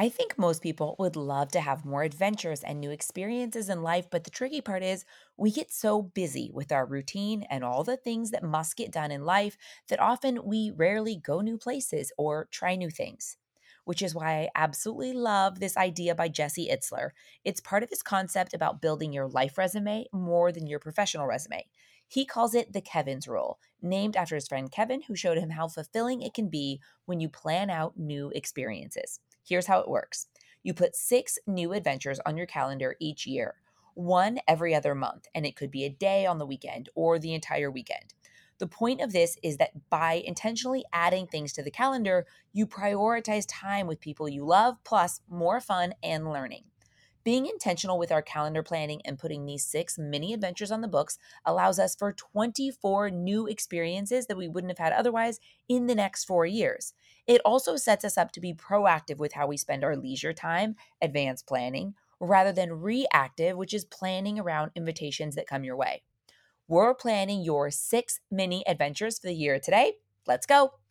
I think most people would love to have more adventures and new experiences in life, but the tricky part is we get so busy with our routine and all the things that must get done in life that often we rarely go new places or try new things. Which is why I absolutely love this idea by Jesse Itzler. It's part of his concept about building your life resume more than your professional resume. He calls it the Kevin's Rule, named after his friend Kevin, who showed him how fulfilling it can be when you plan out new experiences. Here's how it works you put six new adventures on your calendar each year, one every other month, and it could be a day on the weekend or the entire weekend. The point of this is that by intentionally adding things to the calendar, you prioritize time with people you love, plus more fun and learning. Being intentional with our calendar planning and putting these six mini adventures on the books allows us for 24 new experiences that we wouldn't have had otherwise in the next four years. It also sets us up to be proactive with how we spend our leisure time, advanced planning, rather than reactive, which is planning around invitations that come your way. We're planning your six mini adventures for the year today. Let's go.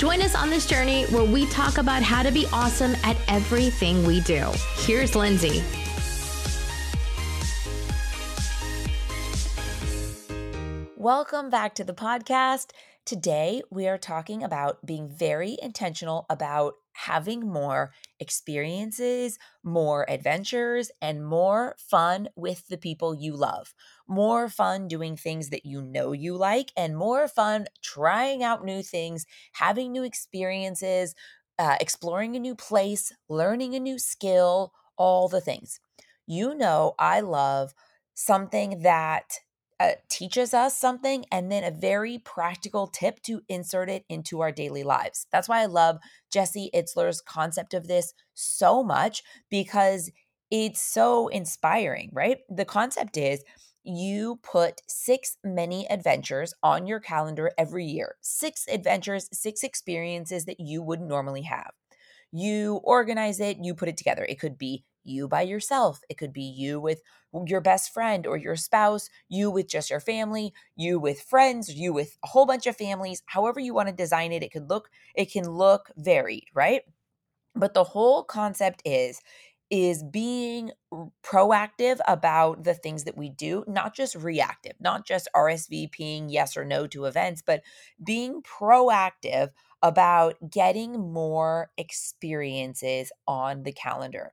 Join us on this journey where we talk about how to be awesome at everything we do. Here's Lindsay. Welcome back to the podcast. Today, we are talking about being very intentional about having more experiences, more adventures, and more fun with the people you love. More fun doing things that you know you like, and more fun trying out new things, having new experiences, uh, exploring a new place, learning a new skill, all the things. You know, I love something that uh, teaches us something and then a very practical tip to insert it into our daily lives. That's why I love Jesse Itzler's concept of this so much because it's so inspiring, right? The concept is you put six mini adventures on your calendar every year, six adventures, six experiences that you would normally have. You organize it, you put it together. It could be you by yourself. It could be you with your best friend or your spouse, you with just your family, you with friends, you with a whole bunch of families. However you want to design it, it could look it can look varied, right? But the whole concept is is being proactive about the things that we do, not just reactive, not just RSVPing yes or no to events, but being proactive about getting more experiences on the calendar.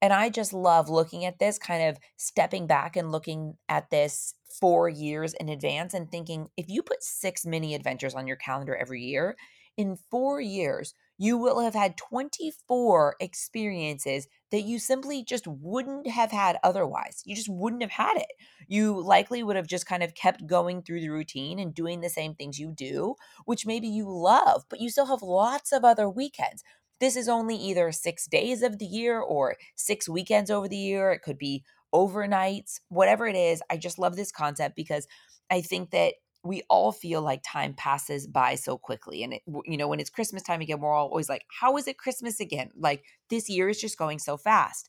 And I just love looking at this, kind of stepping back and looking at this four years in advance and thinking if you put six mini adventures on your calendar every year, in four years, you will have had 24 experiences that you simply just wouldn't have had otherwise. You just wouldn't have had it. You likely would have just kind of kept going through the routine and doing the same things you do, which maybe you love, but you still have lots of other weekends. This is only either six days of the year or six weekends over the year. It could be overnights, whatever it is. I just love this concept because I think that we all feel like time passes by so quickly. And, it, you know, when it's Christmas time again, we're all always like, how is it Christmas again? Like this year is just going so fast.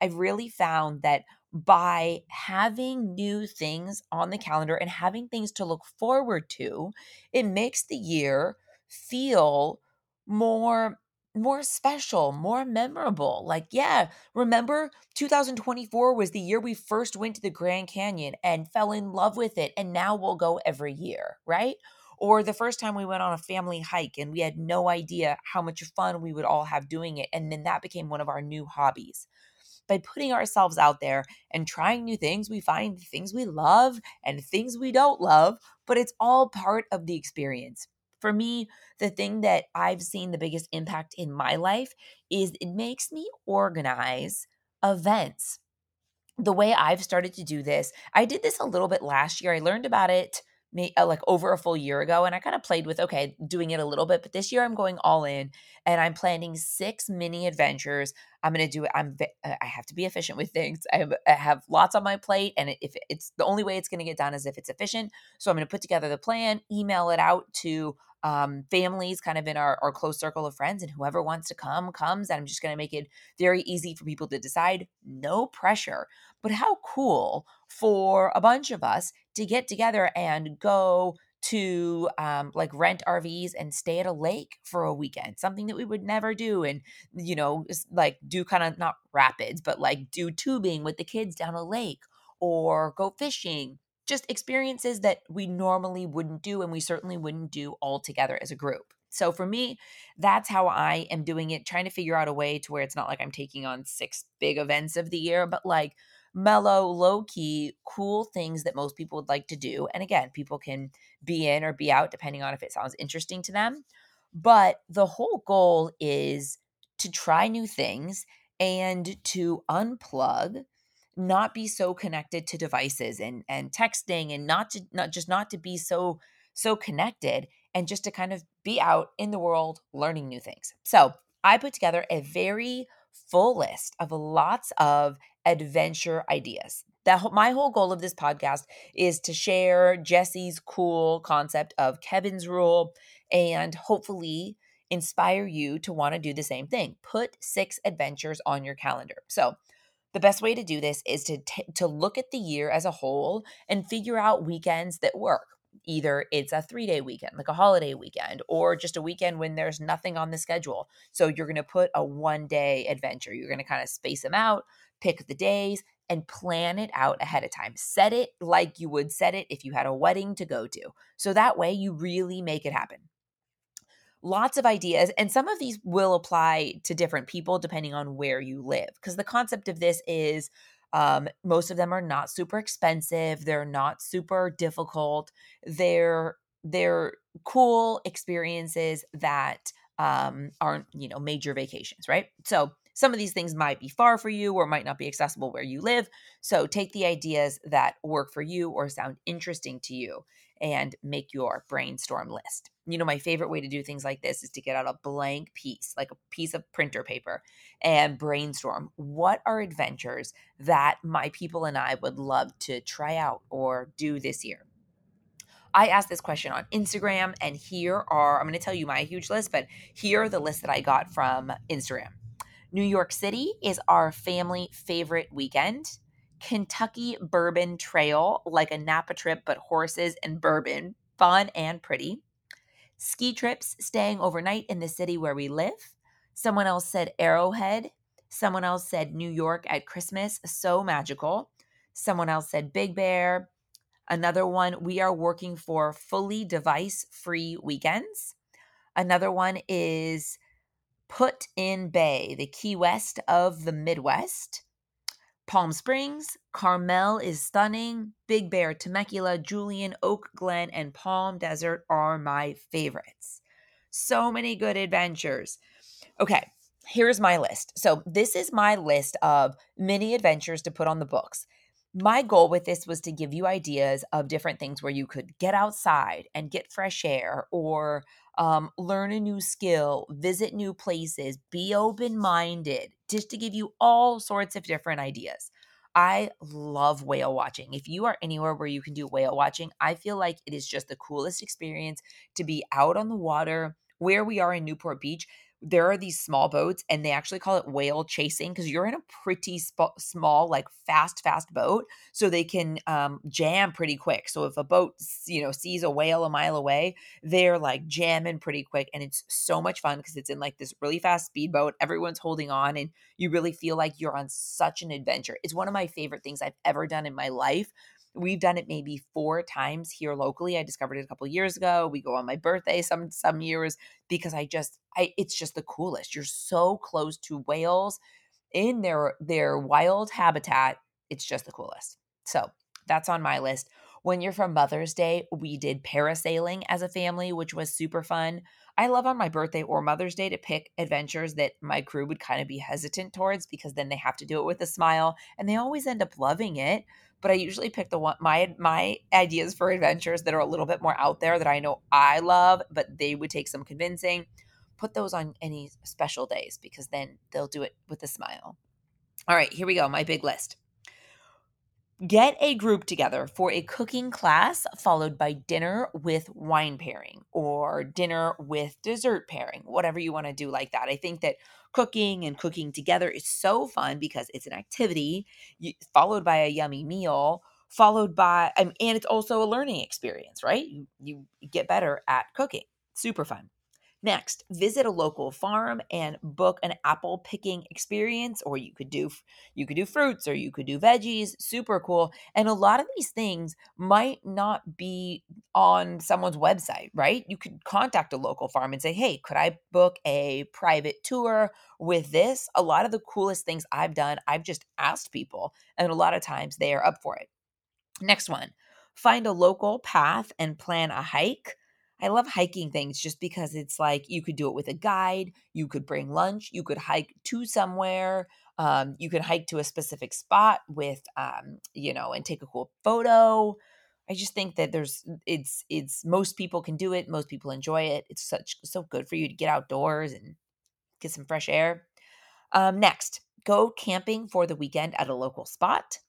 I've really found that by having new things on the calendar and having things to look forward to, it makes the year feel more more special, more memorable. Like, yeah, remember 2024 was the year we first went to the Grand Canyon and fell in love with it. And now we'll go every year, right? Or the first time we went on a family hike and we had no idea how much fun we would all have doing it. And then that became one of our new hobbies. By putting ourselves out there and trying new things, we find things we love and things we don't love, but it's all part of the experience for me, the thing that I've seen the biggest impact in my life is it makes me organize events. The way I've started to do this, I did this a little bit last year. I learned about it uh, like over a full year ago and I kind of played with okay, doing it a little bit, but this year I'm going all in and I'm planning 6 mini adventures. I'm going to do it I'm uh, I have to be efficient with things. I have, I have lots on my plate and if it's the only way it's going to get done is if it's efficient. So I'm going to put together the plan, email it out to um, families kind of in our, our close circle of friends and whoever wants to come comes and i'm just going to make it very easy for people to decide no pressure but how cool for a bunch of us to get together and go to um, like rent RVs and stay at a lake for a weekend, something that we would never do. And, you know, like do kind of not rapids, but like do tubing with the kids down a lake or go fishing. Just experiences that we normally wouldn't do and we certainly wouldn't do all together as a group. So for me, that's how I am doing it, trying to figure out a way to where it's not like I'm taking on six big events of the year, but like mellow, low key, cool things that most people would like to do. And again, people can be in or be out depending on if it sounds interesting to them. But the whole goal is to try new things and to unplug not be so connected to devices and and texting and not to not just not to be so so connected and just to kind of be out in the world learning new things. So, I put together a very full list of lots of adventure ideas. That my whole goal of this podcast is to share Jesse's cool concept of Kevin's rule and hopefully inspire you to want to do the same thing. Put 6 adventures on your calendar. So, the best way to do this is to t- to look at the year as a whole and figure out weekends that work either it's a three day weekend, like a holiday weekend, or just a weekend when there's nothing on the schedule. So you're going to put a one day adventure. You're going to kind of space them out, pick the days, and plan it out ahead of time. Set it like you would set it if you had a wedding to go to. So that way you really make it happen. Lots of ideas, and some of these will apply to different people depending on where you live. Because the concept of this is um, most of them are not super expensive. They're not super difficult. They're they're cool experiences that um, aren't you know major vacations, right? So some of these things might be far for you or might not be accessible where you live. So take the ideas that work for you or sound interesting to you and make your brainstorm list. You know, my favorite way to do things like this is to get out a blank piece, like a piece of printer paper, and brainstorm what are adventures that my people and I would love to try out or do this year. I asked this question on Instagram, and here are, I'm going to tell you my huge list, but here are the lists that I got from Instagram. New York City is our family favorite weekend. Kentucky Bourbon Trail, like a Napa trip, but horses and bourbon, fun and pretty. Ski trips, staying overnight in the city where we live. Someone else said Arrowhead. Someone else said New York at Christmas, so magical. Someone else said Big Bear. Another one, we are working for fully device free weekends. Another one is Put in Bay, the Key West of the Midwest. Palm Springs, Carmel is stunning. Big Bear, Temecula, Julian, Oak Glen, and Palm Desert are my favorites. So many good adventures. Okay, here's my list. So, this is my list of mini adventures to put on the books. My goal with this was to give you ideas of different things where you could get outside and get fresh air or um, learn a new skill, visit new places, be open minded, just to give you all sorts of different ideas. I love whale watching. If you are anywhere where you can do whale watching, I feel like it is just the coolest experience to be out on the water where we are in Newport Beach there are these small boats and they actually call it whale chasing because you're in a pretty sp- small like fast fast boat so they can um, jam pretty quick. So if a boat you know sees a whale a mile away they're like jamming pretty quick and it's so much fun because it's in like this really fast speedboat everyone's holding on and you really feel like you're on such an adventure. It's one of my favorite things i've ever done in my life We've done it maybe four times here locally. I discovered it a couple years ago. We go on my birthday some some years because I just I it's just the coolest. You're so close to whales in their their wild habitat. It's just the coolest. So, that's on my list. When you're from Mother's Day, we did parasailing as a family, which was super fun. I love on my birthday or Mother's Day to pick adventures that my crew would kind of be hesitant towards because then they have to do it with a smile and they always end up loving it. But I usually pick the one my my ideas for adventures that are a little bit more out there that I know I love, but they would take some convincing. Put those on any special days because then they'll do it with a smile. All right, here we go. My big list. Get a group together for a cooking class followed by dinner with wine pairing or dinner with dessert pairing, whatever you want to do like that. I think that cooking and cooking together is so fun because it's an activity followed by a yummy meal, followed by, and it's also a learning experience, right? You, get better at cooking. Super fun. Next, visit a local farm and book an apple picking experience or you could do you could do fruits or you could do veggies, super cool. And a lot of these things might not be on someone's website, right? You could contact a local farm and say, "Hey, could I book a private tour with this?" A lot of the coolest things I've done, I've just asked people, and a lot of times they are up for it. Next one. Find a local path and plan a hike I love hiking things just because it's like you could do it with a guide, you could bring lunch, you could hike to somewhere, um, you could hike to a specific spot with, um, you know, and take a cool photo. I just think that there's it's it's most people can do it, most people enjoy it. It's such so good for you to get outdoors and get some fresh air. Um, next, go camping for the weekend at a local spot.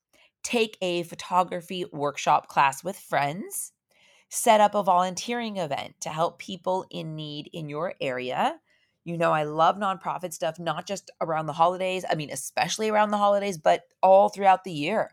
Take a photography workshop class with friends set up a volunteering event to help people in need in your area. You know, I love nonprofit stuff, not just around the holidays. I mean, especially around the holidays, but all throughout the year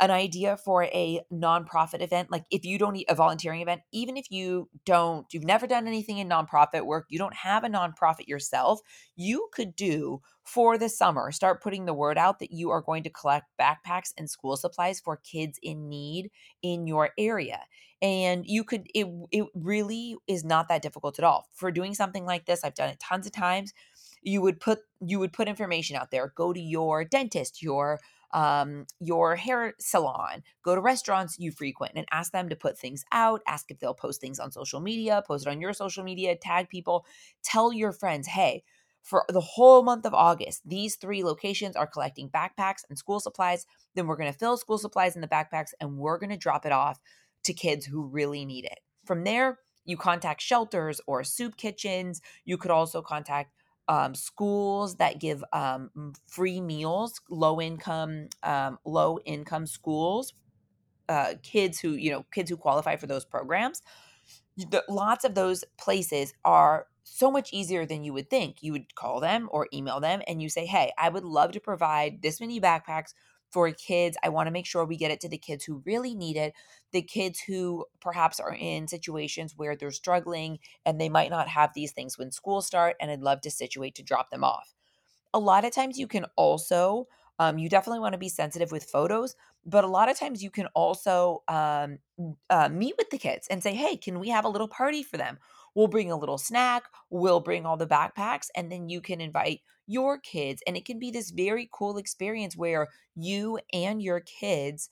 an idea for a nonprofit event, like if you don't a volunteering event, even if you don't, you've never done anything in nonprofit work, you don't have a nonprofit yourself, you could do for the summer, start putting the word out that you are going to collect backpacks and school supplies for kids in need in your area. And you could, it, it really is not that difficult at all. For doing something like this, I've done it tons of times you would put you would put information out there go to your dentist your um, your hair salon, go to restaurants you frequent and ask them to put things out, ask if they'll post things on social media, post it on your social media, tag people, tell your friends, hey, for the whole month of August, these three locations are collecting backpacks and school supplies. Then we're going to fill school supplies in the backpacks and we're going to drop it off to kids who really need it. From there, you contact shelters or soup kitchens. You could also contact um, schools that give um, free meals, low income, um, low income schools, uh, kids who you know kids who qualify for those programs. The, lots of those places are so much easier than you would think. You would call them or email them, and you say, "Hey, I would love to provide this many backpacks for kids. I want to make sure we get it to the kids who really need it, the kids who perhaps are in situations where they're struggling and they might not have these things when school start and I'd love to situate to drop them off. A lot of times you can also um, you definitely want to be sensitive with photos, but a lot of times you can also um, uh, meet with the kids and say, hey, can we have a little party for them? We'll bring a little snack, we'll bring all the backpacks, and then you can invite your kids. And it can be this very cool experience where you and your kids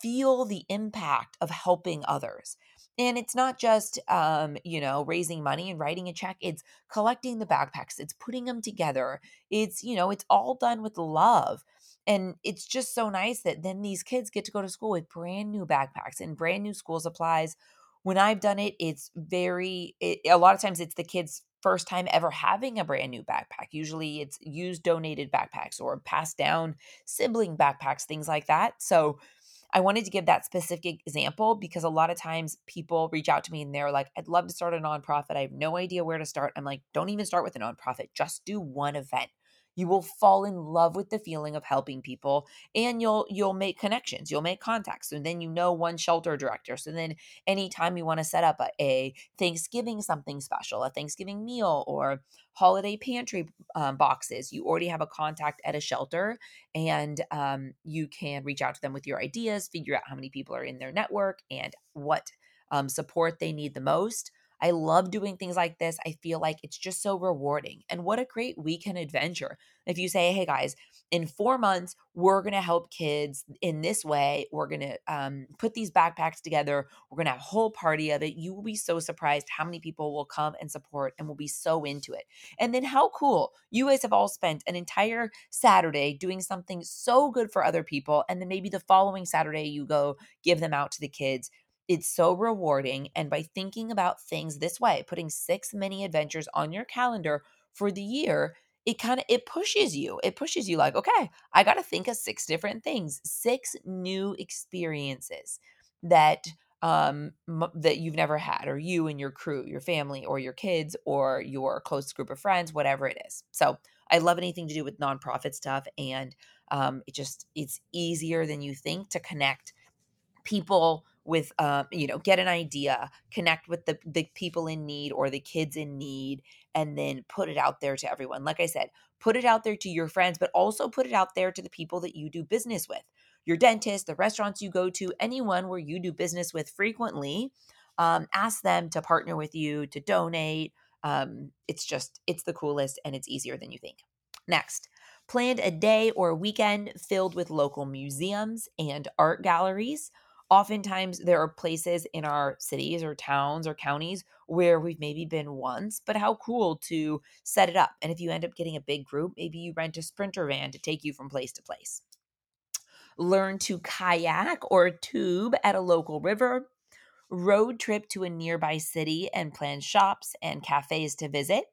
feel the impact of helping others. And it's not just, um, you know, raising money and writing a check. It's collecting the backpacks. It's putting them together. It's, you know, it's all done with love. And it's just so nice that then these kids get to go to school with brand new backpacks and brand new school supplies. When I've done it, it's very, it, a lot of times it's the kids' first time ever having a brand new backpack. Usually it's used donated backpacks or passed down sibling backpacks, things like that. So, I wanted to give that specific example because a lot of times people reach out to me and they're like, I'd love to start a nonprofit. I have no idea where to start. I'm like, don't even start with a nonprofit, just do one event you will fall in love with the feeling of helping people and you'll you'll make connections you'll make contacts and then you know one shelter director. So then anytime you want to set up a, a thanksgiving something special a thanksgiving meal or holiday pantry um, boxes you already have a contact at a shelter and um, you can reach out to them with your ideas figure out how many people are in their network and what um, support they need the most I love doing things like this. I feel like it's just so rewarding. And what a great weekend adventure. If you say, hey guys, in four months, we're going to help kids in this way. We're going to um, put these backpacks together. We're going to have a whole party of it. You will be so surprised how many people will come and support and will be so into it. And then how cool you guys have all spent an entire Saturday doing something so good for other people. And then maybe the following Saturday, you go give them out to the kids. It's so rewarding. And by thinking about things this way, putting six mini adventures on your calendar for the year, it kind of it pushes you it pushes you like okay i got to think of six different things six new experiences that um m- that you've never had or you and your crew your family or your kids or your close group of friends whatever it is so i love anything to do with nonprofit stuff and um it just it's easier than you think to connect people with um, you know get an idea connect with the the people in need or the kids in need and then put it out there to everyone. Like i said put it out there to your friends but also put it out there to the people that you do business with. Your dentist the restaurants you go to anyone where you do business with frequently um, ask them to partner with you to donate um, it's just it's the coolest and it's easier than you think. Next planned a day or a weekend filled with local museums and art galleries oftentimes there are places in our cities or towns or counties where we've maybe been once, but how cool to set it up. And if you end up getting a big group, maybe you rent a sprinter van to take you from place to place. Learn to kayak or tube at a local river. Road trip to a nearby city and plan shops and cafes to visit.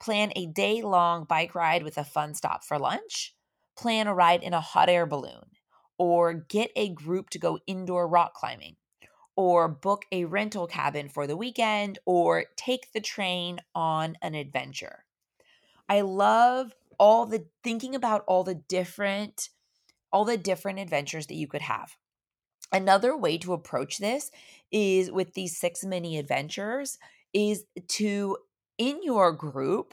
Plan a day long bike ride with a fun stop for lunch. Plan a ride in a hot air balloon or get a group to go indoor rock climbing, or book a rental cabin for the weekend, or take the train on an adventure. I love all the thinking about all the different all the different adventures that you could have. Another way to approach this is with these six mini adventures is to in your group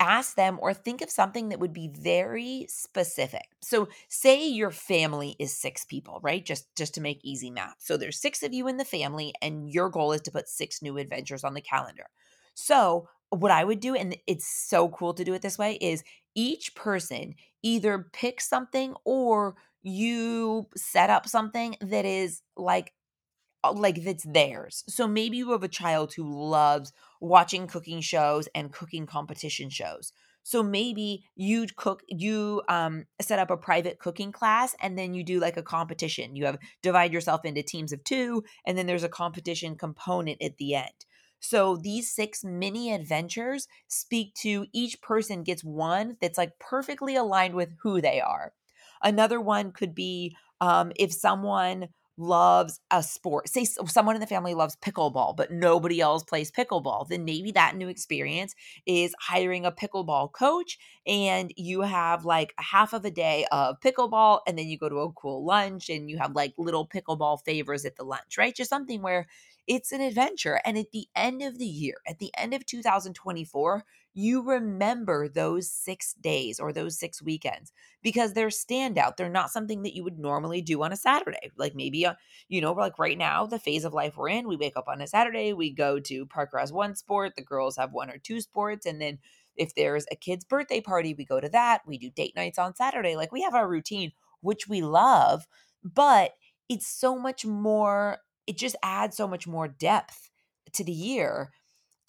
ask them or think of something that would be very specific. So say your family is 6 people, right? Just just to make easy math. So there's 6 of you in the family and your goal is to put 6 new adventures on the calendar. So what I would do and it's so cool to do it this way is each person either pick something or you set up something that is like uh, like that's theirs. So maybe you have a child who loves watching cooking shows and cooking competition shows. So maybe you cook you um set up a private cooking class and then you do like a competition. You have divide yourself into teams of 2 and then there's a competition component at the end. So these six mini adventures speak to each person gets one that's like perfectly aligned with who they are. Another one could be um, if someone loves a sport. Say someone in the family loves pickleball, but nobody else plays pickleball. Then maybe that new experience is hiring a pickleball coach and you have like a half of a day of pickleball and then you go to a cool lunch and you have like little pickleball favors at the lunch, right? Just something where it's an adventure. And at the end of the year, at the end of 2024, you remember those six days or those six weekends because they're standout. They're not something that you would normally do on a Saturday. Like maybe, uh, you know, like right now, the phase of life we're in, we wake up on a Saturday, we go to Parker has one sport, the girls have one or two sports. And then if there's a kid's birthday party, we go to that. We do date nights on Saturday. Like we have our routine, which we love, but it's so much more, it just adds so much more depth to the year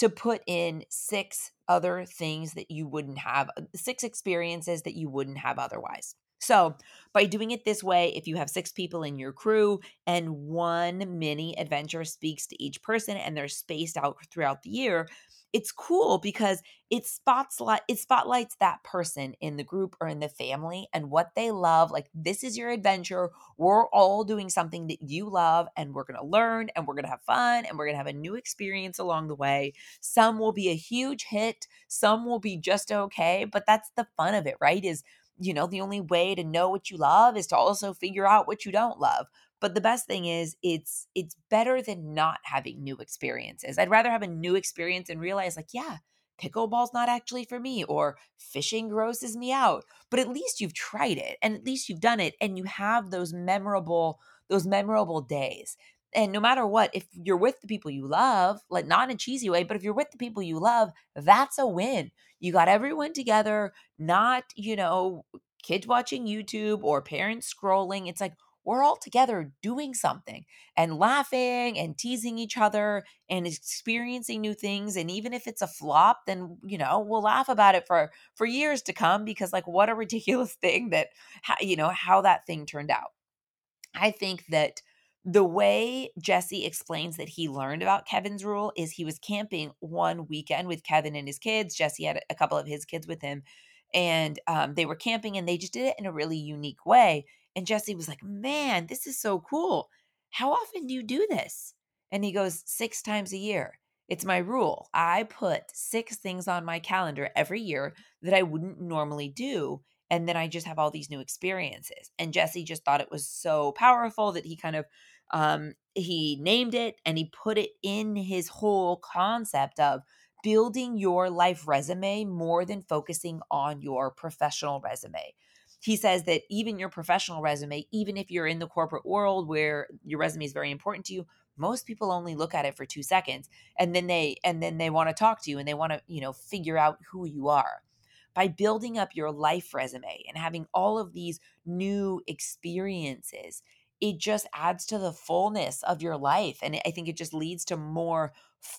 to put in six other things that you wouldn't have, uh, six experiences that you wouldn't have otherwise. So, by doing it this way, if you have six people in your crew and one mini adventure speaks to each person and they're spaced out throughout the year, it's cool because it spotlight it spotlights that person in the group or in the family and what they love like this is your adventure. We're all doing something that you love and we're going to learn and we're going to have fun and we're going to have a new experience along the way. Some will be a huge hit. Some will be just okay but that's the fun of it right is you know the only way to know what you love is to also figure out what you don't love but the best thing is it's it's better than not having new experiences. I'd rather have a new experience and realize like, yeah, pickleball's not actually for me or fishing grosses me out. But at least you've tried it and at least you've done it and you have those memorable those memorable days. and no matter what, if you're with the people you love, like not in a cheesy way, but if you're with the people you love, that's a win. You got everyone together, not, you know, kids watching YouTube or parents scrolling. It's like we're all together doing something and laughing and teasing each other and experiencing new things and even if it's a flop then you know we'll laugh about it for for years to come because like what a ridiculous thing that you know how that thing turned out i think that the way Jesse explains that he learned about Kevin's rule is he was camping one weekend with Kevin and his kids. Jesse had a couple of his kids with him, and um, they were camping and they just did it in a really unique way. And Jesse was like, Man, this is so cool. How often do you do this? And he goes, Six times a year. It's my rule. I put six things on my calendar every year that I wouldn't normally do. And then I just have all these new experiences. And Jesse just thought it was so powerful that he kind of um, he named it and he put it in his whole concept of building your life resume more than focusing on your professional resume he says that even your professional resume, even if you're in the corporate world where your resume is very important to you, most people only look at it for 2 seconds and then they and then they want to talk to you and they want to, you know, figure out who you are. By building up your life resume and having all of these new experiences, it just adds to the fullness of your life and I think it just leads to more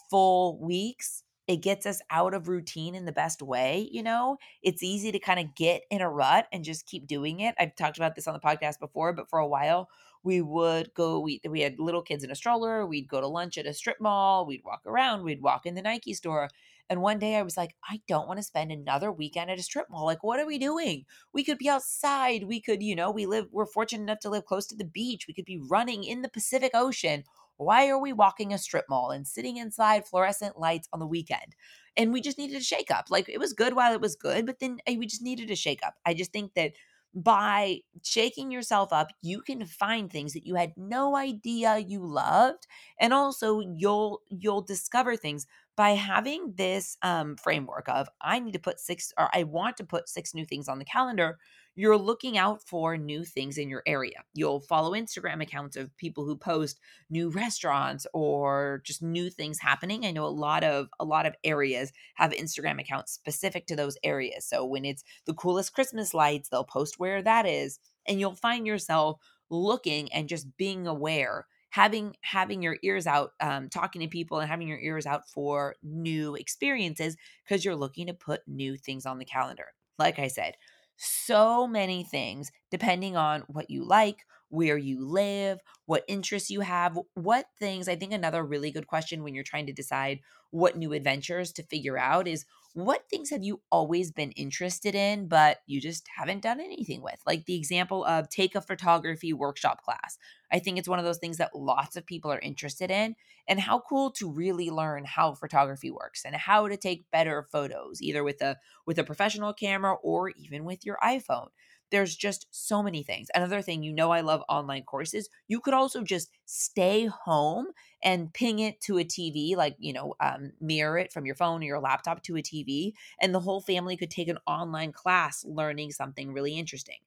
full weeks it gets us out of routine in the best way, you know? It's easy to kind of get in a rut and just keep doing it. I've talked about this on the podcast before, but for a while we would go we we had little kids in a stroller, we'd go to lunch at a strip mall, we'd walk around, we'd walk in the Nike store. And one day I was like, I don't want to spend another weekend at a strip mall. Like, what are we doing? We could be outside. We could, you know, we live, we're fortunate enough to live close to the beach. We could be running in the Pacific Ocean why are we walking a strip mall and sitting inside fluorescent lights on the weekend? And we just needed a shake up. Like it was good while it was good, but then eh, we just needed a shake up. I just think that by shaking yourself up, you can find things that you had no idea you loved, and also you'll you'll discover things by having this um, framework of I need to put six or I want to put six new things on the calendar you're looking out for new things in your area. You'll follow Instagram accounts of people who post new restaurants or just new things happening. I know a lot of a lot of areas have Instagram accounts specific to those areas. So when it's the coolest Christmas lights, they'll post where that is and you'll find yourself looking and just being aware having having your ears out um, talking to people and having your ears out for new experiences because you're looking to put new things on the calendar like i said so many things depending on what you like, where you live, what interests you have, what things. I think another really good question when you're trying to decide what new adventures to figure out is what things have you always been interested in, but you just haven't done anything with? Like the example of take a photography workshop class. I think it's one of those things that lots of people are interested in. And how cool to really learn how photography works and how to take better photos, either with a with a professional camera or even with your iPhone there's just so many things. Another thing, you know, I love online courses. You could also just stay home and ping it to a TV, like, you know, um, mirror it from your phone or your laptop to a TV, and the whole family could take an online class learning something really interesting.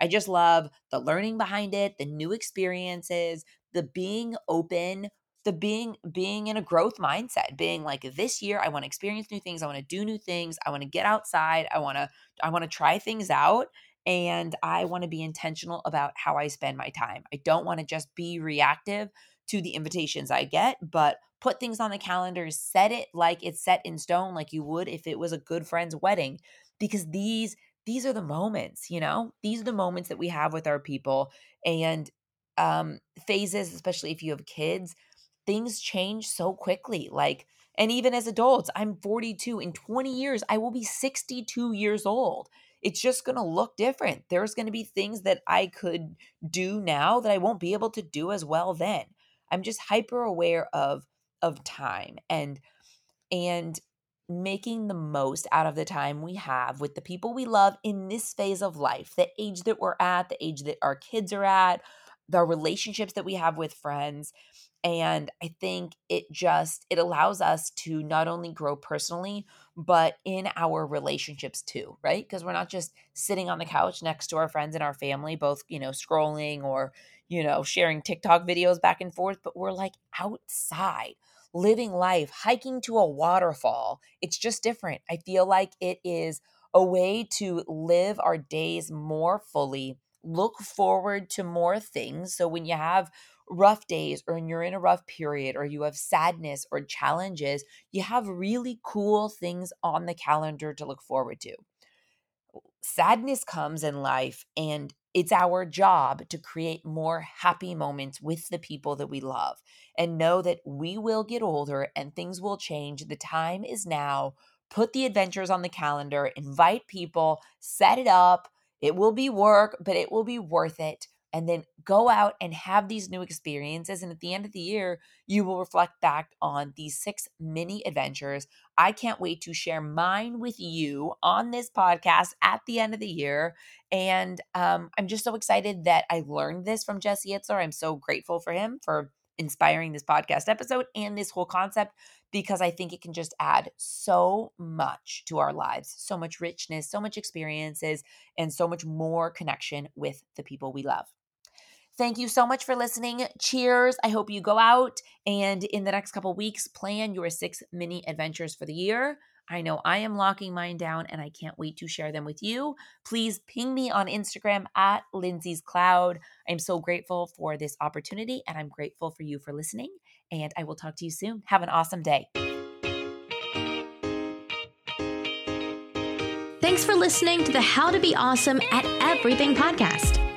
I just love the learning behind it, the new experiences, the being open the being being in a growth mindset being like this year i want to experience new things i want to do new things i want to get outside i want to i want to try things out and I want to be intentional about how I spend my time. I don't want to just be reactive to the invitations I get, but put things on the calendar, set it like it's set in stone like you would if it was a good friend's wedding because these these are the moments, you know? These are the moments that we have with our people and um phases especially if you have kids, things change so quickly. Like and even as adults, I'm 42 in 20 years I will be 62 years old it's just going to look different. There's going to be things that I could do now that I won't be able to do as well then. I'm just hyper aware of of time and and making the most out of the time we have with the people we love in this phase of life, the age that we're at, the age that our kids are at, the relationships that we have with friends and i think it just it allows us to not only grow personally but in our relationships too right because we're not just sitting on the couch next to our friends and our family both you know scrolling or you know, sharing TikTok videos back and forth, but we're like outside living life, hiking to a waterfall. It's just different. I feel like it is a way to live our days more fully, look forward to more things. So when you have rough days or you're in a rough period or you have sadness or challenges, you have really cool things on the calendar to look forward to. Sadness comes in life and it's our job to create more happy moments with the people that we love and know that we will get older and things will change. The time is now. Put the adventures on the calendar, invite people, set it up. It will be work, but it will be worth it and then go out and have these new experiences. And at the end of the year, you will reflect back on these six mini adventures. I can't wait to share mine with you on this podcast at the end of the year. And um, I'm just so excited that I learned this from Jesse Itzler. I'm so grateful for him for inspiring this podcast episode and this whole concept because I think it can just add so much to our lives, so much richness, so much experiences, and so much more connection with the people we love. Thank you so much for listening. Cheers. I hope you go out and in the next couple weeks plan your six mini adventures for the year. I know I am locking mine down and I can't wait to share them with you. Please ping me on Instagram at Lindsay's Cloud. I'm so grateful for this opportunity and I'm grateful for you for listening. And I will talk to you soon. Have an awesome day. Thanks for listening to the How to Be Awesome at Everything podcast.